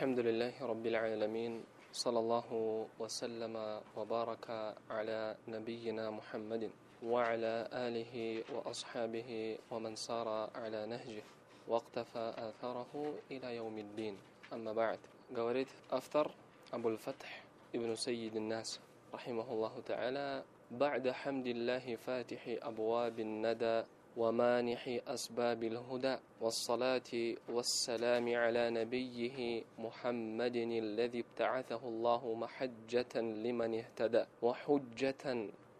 الحمد لله رب العالمين صلى الله وسلم وبارك على نبينا محمد وعلى آله وأصحابه ومن سار على نهجه واقتفى آثاره إلى يوم الدين. أما بعد قوريت أفتر أبو الفتح ابن سيد الناس رحمه الله تعالى بعد حمد الله فاتح أبواب الندى ومانح أسباب الهدى والصلاة والسلام على نبيه محمد الذي ابتعثه الله محجة لمن اهتدى وحجة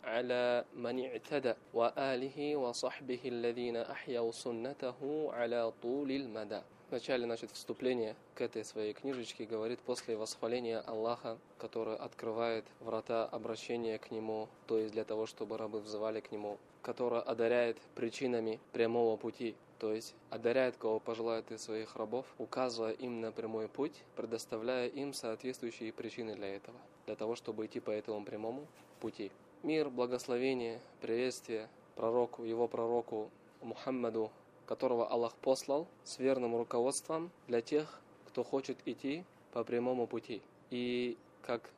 على من اعتدى وآله وصحبه الذين أحيوا سنته على طول المدى. В начале, значит, вступления к этой своей книжечке говорит после восхваления Аллаха, который открывает врата обращения к Нему, то есть для того, чтобы рабы взывали к Нему, который одаряет причинами прямого пути, то есть одаряет, кого пожелает из своих рабов, указывая им на прямой путь, предоставляя им соответствующие причины для этого, для того, чтобы идти по этому прямому пути. Мир, благословение, приветствие пророку, его пророку Мухаммаду, которого Аллах послал с верным руководством для тех, кто хочет идти по прямому пути. И как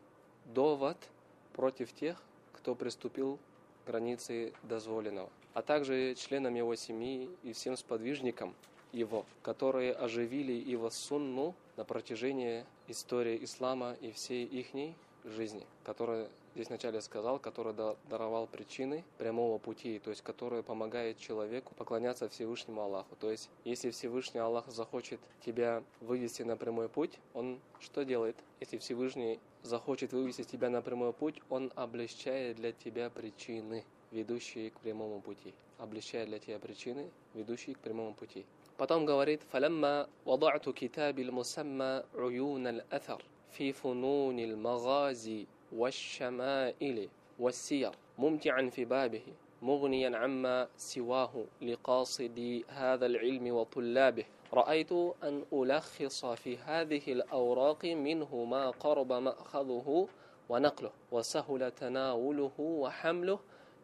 довод против тех, кто приступил к границе дозволенного, а также членам его семьи и всем сподвижникам его, которые оживили его сунну на протяжении истории ислама и всей ихней жизни, которая здесь вначале сказал, который даровал причины прямого пути, то есть который помогает человеку поклоняться Всевышнему Аллаху. То есть, если Всевышний Аллах захочет тебя вывести на прямой путь, он что делает? Если Всевышний захочет вывести тебя на прямой путь, он облегчает для тебя причины, ведущие к прямому пути. Облегчает для тебя причины, ведущие к прямому пути. Потом говорит, «Фалямма вадату Китаби мусамма уюн аль-атар фи фунуни аль-магази والشمائل والسير ممتعا في بابه مغنيا عما سواه لقاصدي هذا العلم وطلابه رأيت أن ألخص في هذه الأوراق منه ما قرب مأخذه ونقله وسهل تناوله وحمله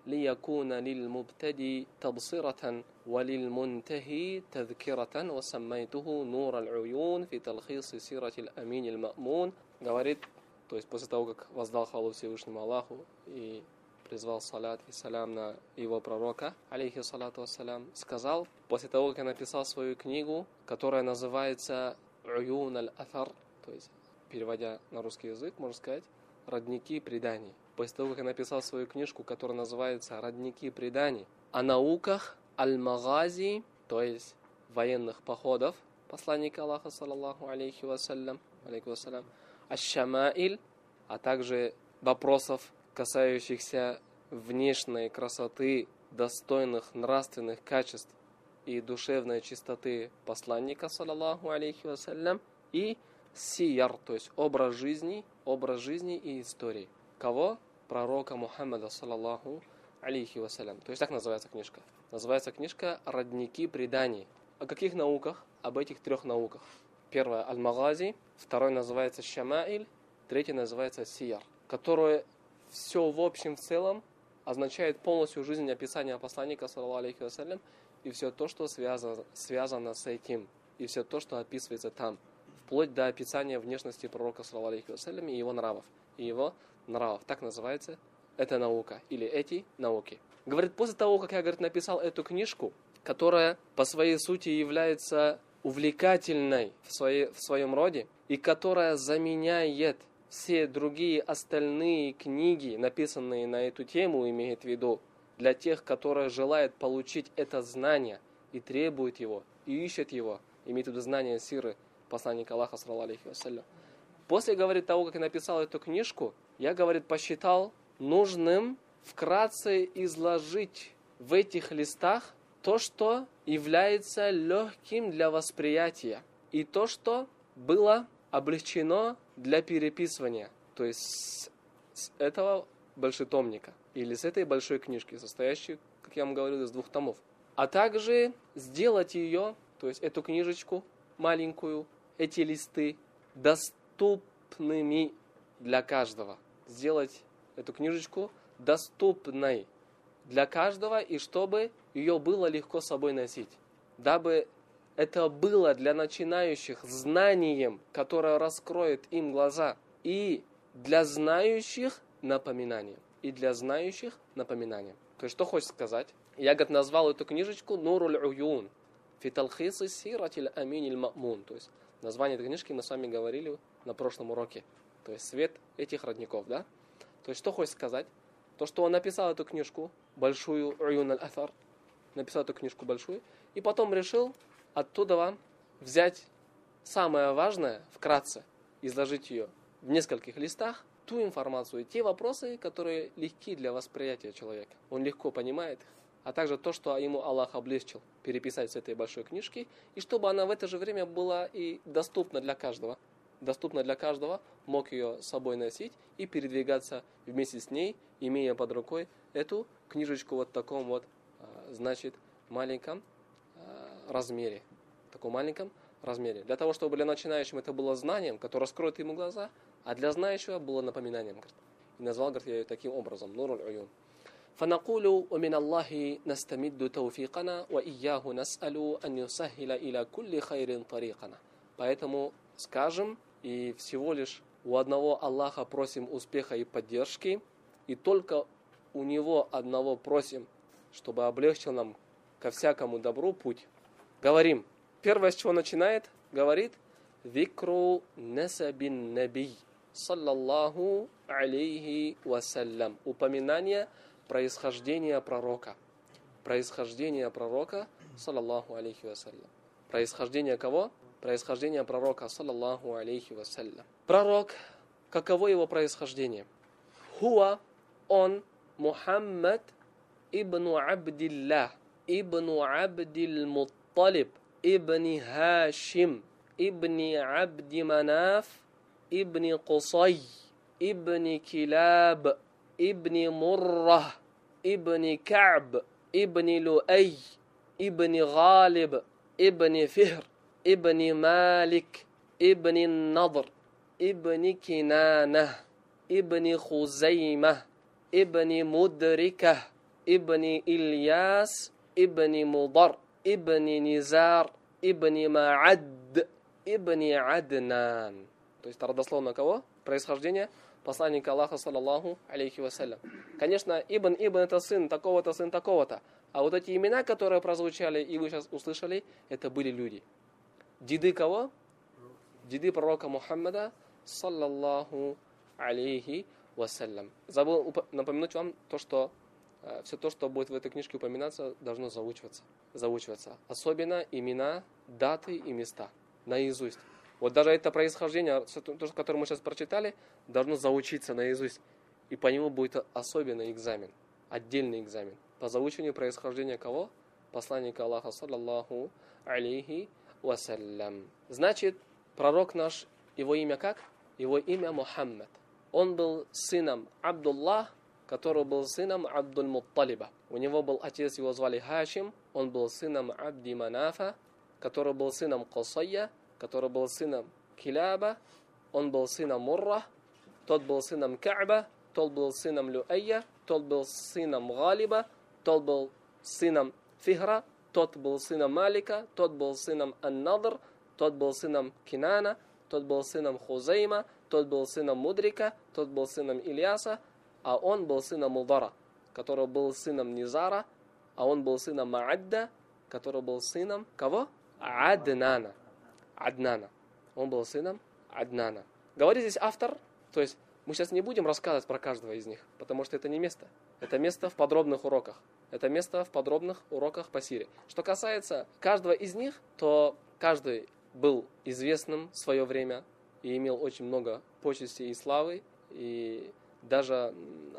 ليكون للمبتدي تبصرة وللمنتهي تذكرة وسميته نور العيون في تلخيص سيرة الأمين المأمون говорит, то есть после того, как воздал хвалу Всевышнему Аллаху и призвал салат и салям на его пророка, алейхи салату вассалям, сказал, после того, как я написал свою книгу, которая называется «Уюн аль-Афар», то есть, переводя на русский язык, можно сказать, «Родники преданий». После того, как я написал свою книжку, которая называется «Родники преданий», о науках аль-Магази, то есть военных походов посланника Аллаха, саллаллаху алейхи вассалям, алейхи вассалям, аш-шамаиль, а также вопросов, касающихся внешней красоты, достойных нравственных качеств и душевной чистоты посланника, саллаллаху алейхи вассалям, и сияр, то есть образ жизни, образ жизни и истории. Кого? Пророка Мухаммада, саллаллаху алейхи вассалям. То есть так называется книжка. Называется книжка «Родники преданий». О каких науках? Об этих трех науках. Первое – Аль-Магази, второе называется Шамаиль, третье называется Сияр, которое все в общем в целом означает полностью жизнь описания посланника, саллаху вассалям, и все то, что связано, связано с этим, и все то, что описывается там, вплоть до описания внешности пророка, саллаху вассалям, и его нравов, и его нравов. Так называется эта наука, или эти науки. Говорит, после того, как я, говорит, написал эту книжку, которая по своей сути является увлекательной в, своей, в своем роде, и которая заменяет все другие остальные книги, написанные на эту тему, имеет в виду, для тех, которые желают получить это знание и требуют его, и ищут его, имеет в виду знание сиры посланника Аллаха, саллаху После, говорит, того, как я написал эту книжку, я, говорит, посчитал нужным вкратце изложить в этих листах то, что является легким для восприятия, и то, что было облегчено для переписывания, то есть с, этого большетомника или с этой большой книжки, состоящей, как я вам говорил, из двух томов. А также сделать ее, то есть эту книжечку маленькую, эти листы доступными для каждого. Сделать эту книжечку доступной для каждого и чтобы ее было легко с собой носить, дабы это было для начинающих знанием, которое раскроет им глаза, и для знающих напоминанием. И для знающих напоминанием. То есть, что хочет сказать? Я, говорит, назвал эту книжечку «Нуруль уюн» «Фиталхисы сиратиль аминиль мамун». То есть, название этой книжки мы с вами говорили на прошлом уроке. То есть, свет этих родников, да? То есть, что хочет сказать? То, что он написал эту книжку, большую «Уюн аль-Афар», написал эту книжку большую, и потом решил оттуда вам взять самое важное, вкратце, изложить ее в нескольких листах, ту информацию, те вопросы, которые легки для восприятия человека. Он легко понимает их. А также то, что ему Аллах облегчил переписать с этой большой книжки, и чтобы она в это же время была и доступна для каждого. Доступна для каждого, мог ее с собой носить и передвигаться вместе с ней, имея под рукой эту книжечку вот в таком вот, значит, маленьком а, размере. В таком маленьком размере. Для того, чтобы для начинающим это было знанием, которое раскроет ему глаза, а для знающего было напоминанием. Говорит. И назвал говорит, я ее таким образом. Нуруль уюн. فنقول ومن الله نستمد توفيقنا وإياه نسأل أن يسهل إلى كل خير طريقنا. Поэтому скажем, и всего лишь у одного Аллаха просим успеха и поддержки, и только у Него одного просим, чтобы облегчил нам ко всякому добру путь. Говорим. Первое, с чего начинает, говорит, «Викру насабин набий» саллаллаху алейхи вассалям. Упоминание происхождения пророка. Происхождение пророка, саллаллаху алейхи вассалям. Происхождение кого? Происхождение пророка, саллаллаху алейхи вассалям. Пророк, каково его происхождение? Хуа, он, Мухаммад ابن عبد الله ابن عبد المطلب ابن هاشم ابن عبد مناف ابن قصي ابن كلاب ابن مرة ابن كعب ابن لؤي ابن غالب ابن فهر ابن مالك ابن النضر ابن كنانة ابن خزيمة ابن مدركة. ابن إلياس ابن مضر ابن نزار ابن معد ابن عدنان То есть родословно кого? Происхождение посланника Аллаха, саллаллаху алейхи вассалям. Конечно, Ибн Ибн это сын такого-то, сын такого-то. А вот эти имена, которые прозвучали и вы сейчас услышали, это были люди. Деды кого? Деды пророка Мухаммада, саллаллаху алейхи вассалям. Забыл напомянуть вам то, что э, все то, что будет в этой книжке упоминаться, должно заучиваться. Заучиваться. Особенно имена, даты и места. Наизусть. Вот даже это происхождение, то, которое мы сейчас прочитали, должно заучиться наизусть. И по нему будет особенный экзамен, отдельный экзамен. По заучению происхождения кого? Посланника Аллаха, саллаллаху алейхи вассалям. Значит, пророк наш, его имя как? Его имя Мухаммад. Он был сыном Абдуллах, который был сыном Абдуль Мутталиба. У него был отец, его звали Хашим, он был сыном Абди Манафа, который был сыном Косайя, который был сыном Киляба, он был сыном Мурра, тот был сыном Ка'ба, тот был сыном Люэя, тот был сыном Галиба, тот был сыном Фихра, тот был сыном Малика, тот был сыном Ан-Надр, тот был сыном Кинана, тот был сыном Хузейма, тот был сыном Мудрика, тот был сыном Ильяса, а он был сыном Мудара, который был сыном Низара, а он был сыном Маадда, который был сыном кого? Аднана. Аднана. Он был сыном Аднана. Говорит здесь автор, то есть мы сейчас не будем рассказывать про каждого из них, потому что это не место. Это место в подробных уроках. Это место в подробных уроках по Сирии. Что касается каждого из них, то каждый был известным в свое время и имел очень много почести и славы. И даже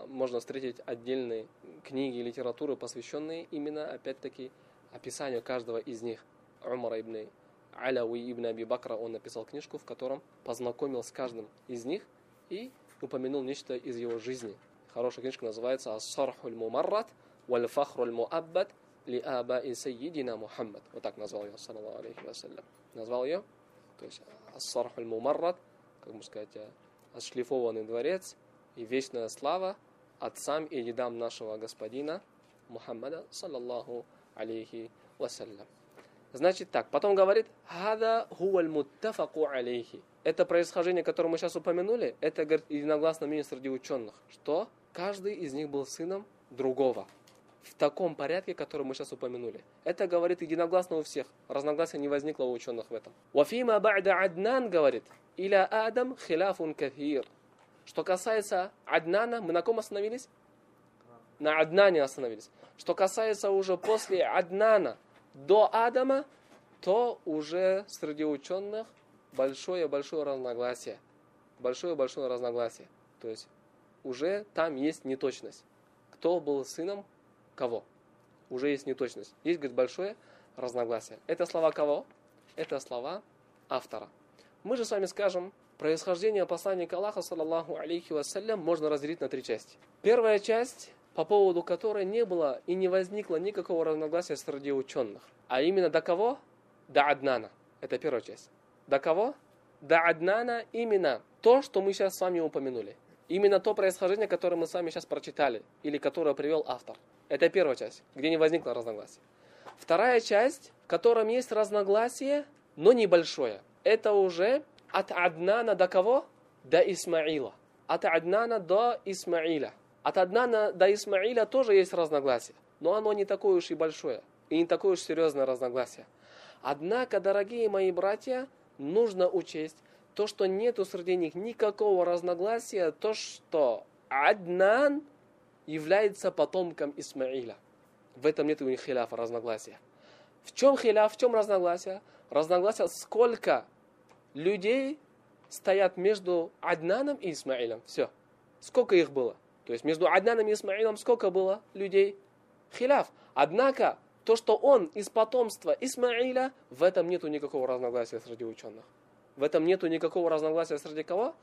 можно встретить отдельные книги и литературы, посвященные именно, опять-таки, описанию каждого из них. Умара ибн Алауи ибн Аби Бакра, он написал книжку, в котором познакомил с каждым из них и упомянул нечто из его жизни. Хорошая книжка называется «Ас-Сархуль Мумаррат валь Фахруль Муаббад ли Абаи Сайидина Мухаммад». Вот так назвал ее, саллаллаху алейхи вассалям. Назвал ее, то есть «Ас-Сархуль Мумаррат», как можно сказать, «Отшлифованный дворец» и «Вечная слава отцам и дедам нашего господина Мухаммада, саллаллаху алейхи вассалям. Значит так, потом говорит, «Хада хуаль муттафаку алейхи». Это происхождение, которое мы сейчас упомянули, это, говорит, единогласно мнение среди ученых, что каждый из них был сыном другого. В таком порядке, который мы сейчас упомянули. Это говорит единогласно у всех. Разногласия не возникло у ученых в этом. Вафима ба'да Аднан говорит, иля Адам хиляфун кафир. Что касается Аднана, мы на ком остановились? На Аднане остановились. Что касается уже после Аднана до Адама, то уже среди ученых большое-большое разногласие. Большое-большое разногласие. То есть уже там есть неточность. Кто был сыном кого? Уже есть неточность. Есть, говорит, большое разногласие. Это слова кого? Это слова автора. Мы же с вами скажем, происхождение посланника Аллаха, саллаллаху алейхи вассалям, можно разделить на три части. Первая часть, по поводу которой не было и не возникло никакого разногласия среди ученых. А именно до кого? До Аднана. Это первая часть. До кого? До Аднана именно то, что мы сейчас с вами упомянули. Именно то происхождение, которое мы с вами сейчас прочитали, или которое привел автор. Это первая часть, где не возникло разногласия. Вторая часть, в котором есть разногласие, но небольшое. Это уже от Аднана до кого? До Исмаила. От Аднана до Исмаиля. От Аднана до Исмаиля тоже есть разногласие, но оно не такое уж и большое, и не такое уж серьезное разногласие. Однако, дорогие мои братья, нужно учесть то, что нету среди них никакого разногласия, то, что Аднан является потомком Исмаиля. В этом нет у них хиляфа, разногласия. В чем хиляф, в чем разногласие? Разногласие, сколько людей стоят между Аднаном и Исмаилем. Все. Сколько их было? То есть между Аднаном и Исмаилом сколько было людей? Хиляф. Однако, то, что он из потомства Исмаиля, в этом нету никакого разногласия среди ученых. В этом нету никакого разногласия среди кого?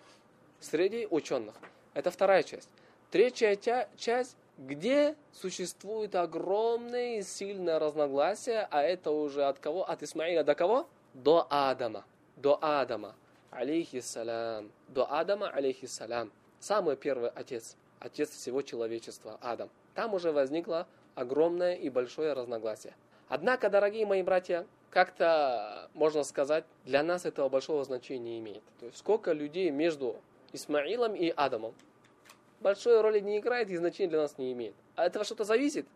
Среди ученых. Это вторая часть. Третья часть, где существует огромное и сильное разногласие, а это уже от кого? От Исмаиля до кого? До Адама. До Адама. Алейхиссалям. До Адама, алейхиссалям. Самый первый отец. Отец всего человечества, Адам. Там уже возникло огромное и большое разногласие. Однако, дорогие мои братья, как-то, можно сказать, для нас этого большого значения не имеет. То есть сколько людей между Исмаилом и Адамом большой роли не играет и значения для нас не имеет. А от этого что-то зависит?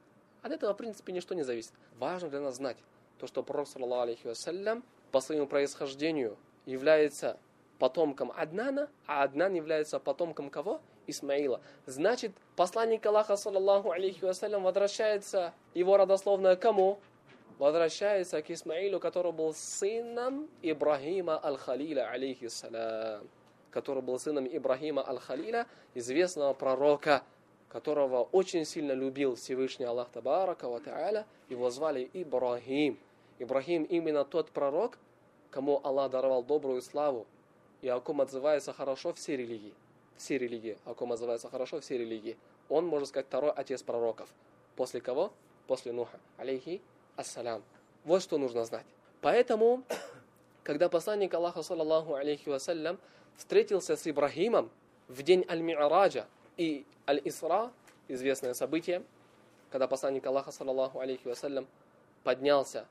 От этого, в принципе, ничто не зависит. Важно для нас знать то, что Пророк, саллаху алейхи вассалям, по своему происхождению является потомком Аднана, а Аднан является потомком кого? Исмаила. Значит, посланник Аллаха, саллаху алейхи вассалям, возвращается, его родословное кому? Возвращается к Исмаилу, который был сыном Ибрахима аль-Халиля, алейхиссалям который был сыном Ибрахима Аль-Халиля, известного пророка, которого очень сильно любил Всевышний Аллах Табарака Ва Та'аля, его звали Ибрахим. Ибрахим именно тот пророк, кому Аллах даровал добрую славу, и о ком отзывается хорошо все религии. Все религии, о ком отзывается хорошо все религии. Он, можно сказать, второй отец пророков. После кого? После Нуха. Алейхи ассалям. Вот что нужно знать. Поэтому, когда посланник Аллаха, саллаллаху алейхи вассалям, встретился с Ибрахимом в день Аль-Ми'раджа и Аль-Исра, известное событие, когда посланник Аллаха, саллаллаху алейхи вассалям, поднялся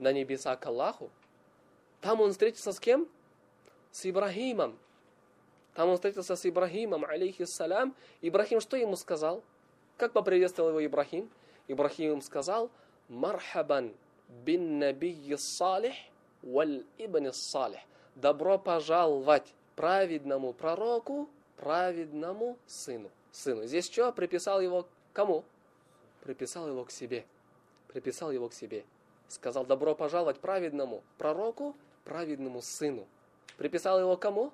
на небеса к Аллаху, там он встретился с кем? С Ибрахимом. Там он встретился с Ибрахимом, алейхиссалям. Ибрахим что ему сказал? Как поприветствовал его Ибрахим? Ибрахим ему сказал, «Мархабан бин набийи салих валь ибн салих». Добро пожаловать праведному пророку, праведному сыну. Сыну. Здесь что? Приписал его кому? Приписал его к себе. Приписал его к себе. Сказал, добро пожаловать праведному пророку, праведному сыну. Приписал его кому?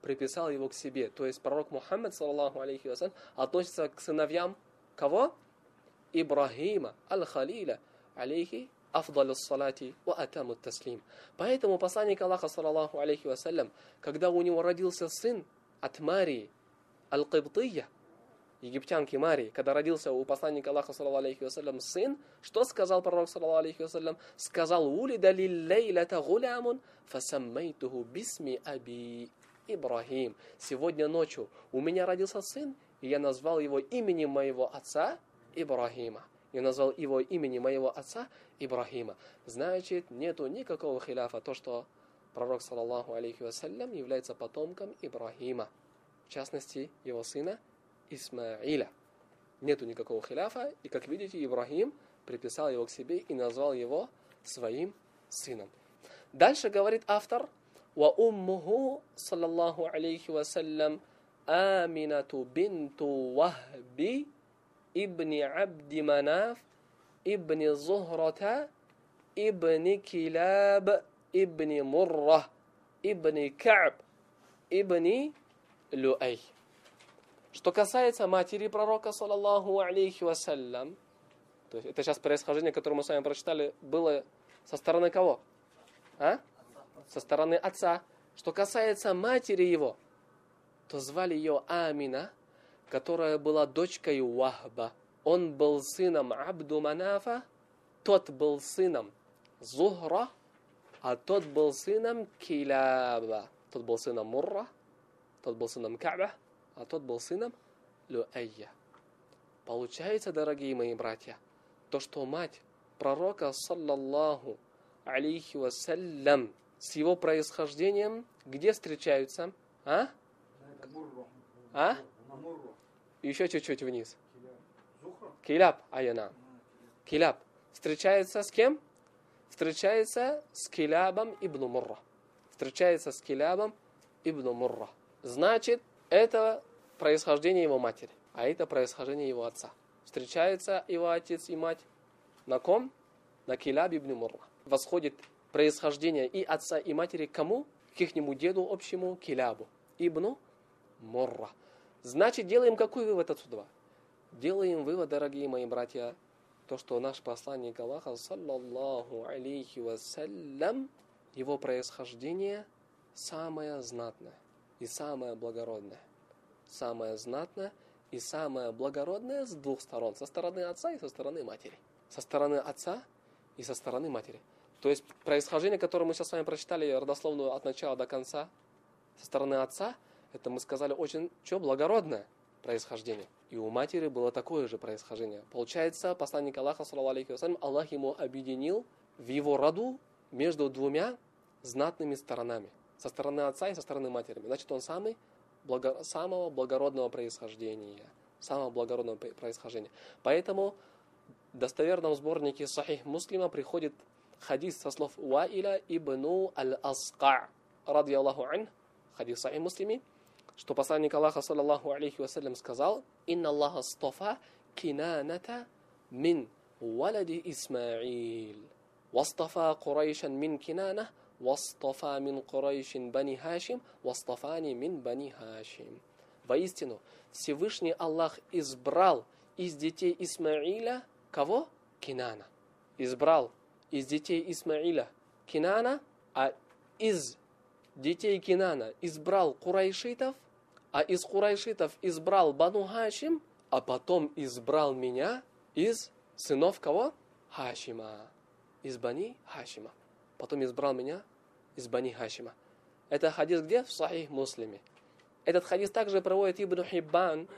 Приписал его к себе. То есть пророк Мухаммад, саллаху алейхи вассалям, относится к сыновьям кого? Ибрахима, аль-Халиля, алейхи афдалю салати ва атаму таслим. Поэтому посланник Аллаха, саллаллаху алейхи вассалям, когда у него родился сын от Марии, Аль-Кибтия, египтянки Марии, когда родился у посланника Аллаха, алейхи вассалям, сын, что сказал пророк, алейхи вассалям? Сказал, «Улида лиллейлята гулямун, фасаммейтуху бисми аби Ибрахим». Сегодня ночью у меня родился сын, и я назвал его именем моего отца Ибрахима. Я назвал его имени моего отца Ибрахима. Значит, нету никакого хиляфа, то, что пророк, саллаллаху алейхи вассалям, является потомком Ибрахима. В частности, его сына Исмаиля. Нету никакого хиляфа, и, как видите, Ибрахим приписал его к себе и назвал его своим сыном. Дальше говорит автор, «Ва уммуху, саллаллаху алейхи вассалям, аминату бинту вахби, ابن عبد مناف ابن زهرة ابن كلاب ابن مرة ابن كعب ابن Люэй. что касается матери пророка, саллаллаху алейхи вассалям, то есть это сейчас происхождение, которое мы с вами прочитали, было со стороны кого? А? Со стороны отца. Что касается матери его, то звали ее Амина – которая была дочкой Вахба. Он был сыном Абду Манафа, тот был сыном Зухра, а тот был сыном Киляба. Тот был сыном Мурра, тот был сыном Каба, а тот был сыном Люэйя. Получается, дорогие мои братья, то, что мать пророка, саллаллаху алейхи вассалям, с его происхождением, где встречаются? А? А? еще чуть-чуть вниз. Киляб Аяна. Киляб. Встречается с кем? Встречается с Килябом Ибн Мурра. Встречается с Килябом Ибн Мурра. Значит, это происхождение его матери, а это происхождение его отца. Встречается его отец и мать на ком? На Киляб Ибн Мурра. Восходит происхождение и отца, и матери кому? К ихнему деду общему Килябу. Ибн Мурра. Значит, делаем какой вывод отсюда? Делаем вывод, дорогие мои братья, то, что наш посланник Аллаха, саллаллаху алейхи вассалям, его происхождение самое знатное и самое благородное. Самое знатное и самое благородное с двух сторон. Со стороны отца и со стороны матери. Со стороны отца и со стороны матери. То есть происхождение, которое мы сейчас с вами прочитали, родословную от начала до конца, со стороны отца – это мы сказали очень что, благородное происхождение. И у матери было такое же происхождение. Получается, посланник Аллаха, вассалям, Аллах ему объединил в его роду между двумя знатными сторонами со стороны отца и со стороны матери. Значит, он самый благо, самого благородного происхождения. Самого благородного происхождения. Поэтому в достоверном сборнике Сахих Муслима приходит хадис со слов Уаиля ибну аль-Аска, ради Аллаху ан, хадис Сахих Муслими, что посланник Аллаха, саллаллаху алейхи вассалям, сказал, «Инна Аллаха стофа кинаната мин валади Исмаил, вастафа Курайшан мин кинана «Вастафа мин Курайшин бани Хашим, вастафани мин бани Хашим». Воистину, Всевышний Аллах избрал из детей Исмаиля кого? Кинана. Избрал из детей Исмаиля Кинана, а из детей Кинана избрал Курайшитов, а из Курайшитов избрал Бану Хашим, а потом избрал меня из сынов кого? Хашима. Из Бани Хашима. Потом избрал меня из Бани Хашима. Это хадис где? В Сахих Муслиме. Этот хадис также проводит Ибн Хиббан.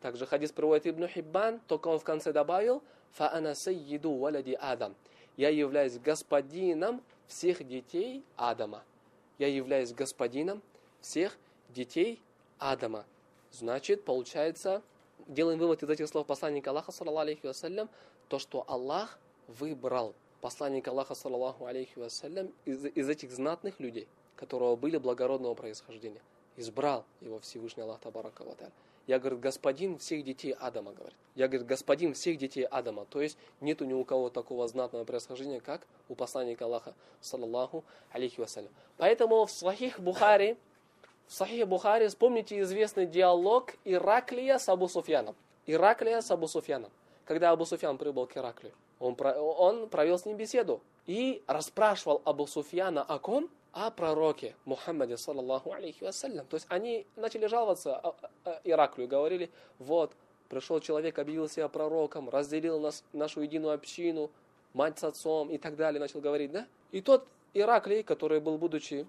Также хадис проводит Ибн Хиббан, только он в конце добавил «Фа'ана сайиду валади Адам». Я являюсь господином всех детей Адама. Я являюсь господином всех детей Адама. Значит, получается, делаем вывод из этих слов посланника Аллаха, саллаллаху вассалям, то, что Аллах выбрал посланника Аллаха, саллаллаху алейхи вассалям, из, из этих знатных людей, которые были благородного происхождения. Избрал его Всевышний Аллах Табарака. Я, говорит, господин всех детей Адама, говорит. Я, говорит, господин всех детей Адама. То есть нету ни у кого такого знатного происхождения, как у посланника Аллаха, саллаллаху алейхи вассалям. Поэтому в Сахих Бухари в Сахихе Бухари вспомните известный диалог Ираклия с Абу Суфьяном. Ираклия с Абу Суфьяном. Когда Абу Суфьян прибыл к Ираклию, он, он провел с ним беседу и расспрашивал Абу Суфьяна о ком? О пророке Мухаммаде, саллаллаху алейхи вассалям. То есть они начали жаловаться Ираклию, говорили, вот, пришел человек, объявил себя пророком, разделил нас, нашу единую общину, мать с отцом и так далее, начал говорить, да? И тот Ираклий, который был, будучи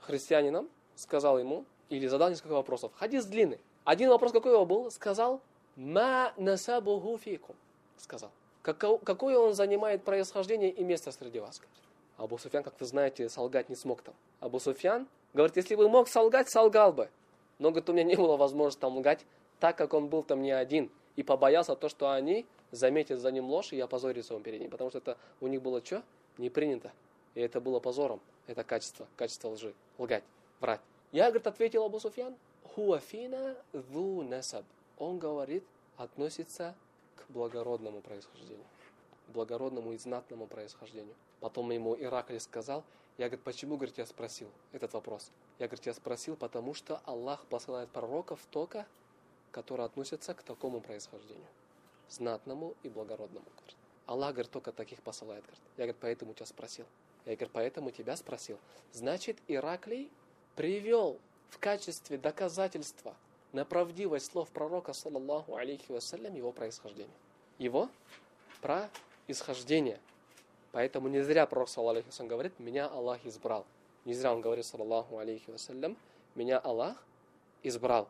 христианином, сказал ему, или задал несколько вопросов. Хадис длинный. Один вопрос какой его был? Сказал, ма насабуху фикум. сказал. Какое он занимает происхождение и место среди вас? Абу Суфьян, как вы знаете, солгать не смог там. Абу Суфьян говорит, если бы мог солгать, солгал бы. Но, говорит, у меня не было возможности там лгать, так как он был там не один. И побоялся то, что они заметят за ним ложь и опозорятся он перед ним. Потому что это у них было что? Не принято. И это было позором. Это качество, качество лжи. Лгать, врать. Я, говорит, ответил Абу Суфьян, хуафина ду насаб. Он говорит, относится благородному происхождению. Благородному и знатному происхождению. Потом ему Ираклий сказал, я, говорит, почему, говорит, я спросил этот вопрос? Я, говорит, я спросил, потому что Аллах посылает пророков только, которые относятся к такому происхождению. Знатному и благородному, говорит. Аллах, говорит, только таких посылает, говорит. Я, говорит, поэтому тебя спросил. Я, говорит, поэтому тебя спросил. Значит, Ираклий привел в качестве доказательства на правдивость слов пророка, саллаллаху алейхи вассалям, его происхождение. Его происхождение. Поэтому не зря пророк, саллаллаху алейхи говорит, меня Аллах избрал. Не зря он говорит, саллаллаху алейхи вассалям, меня Аллах избрал.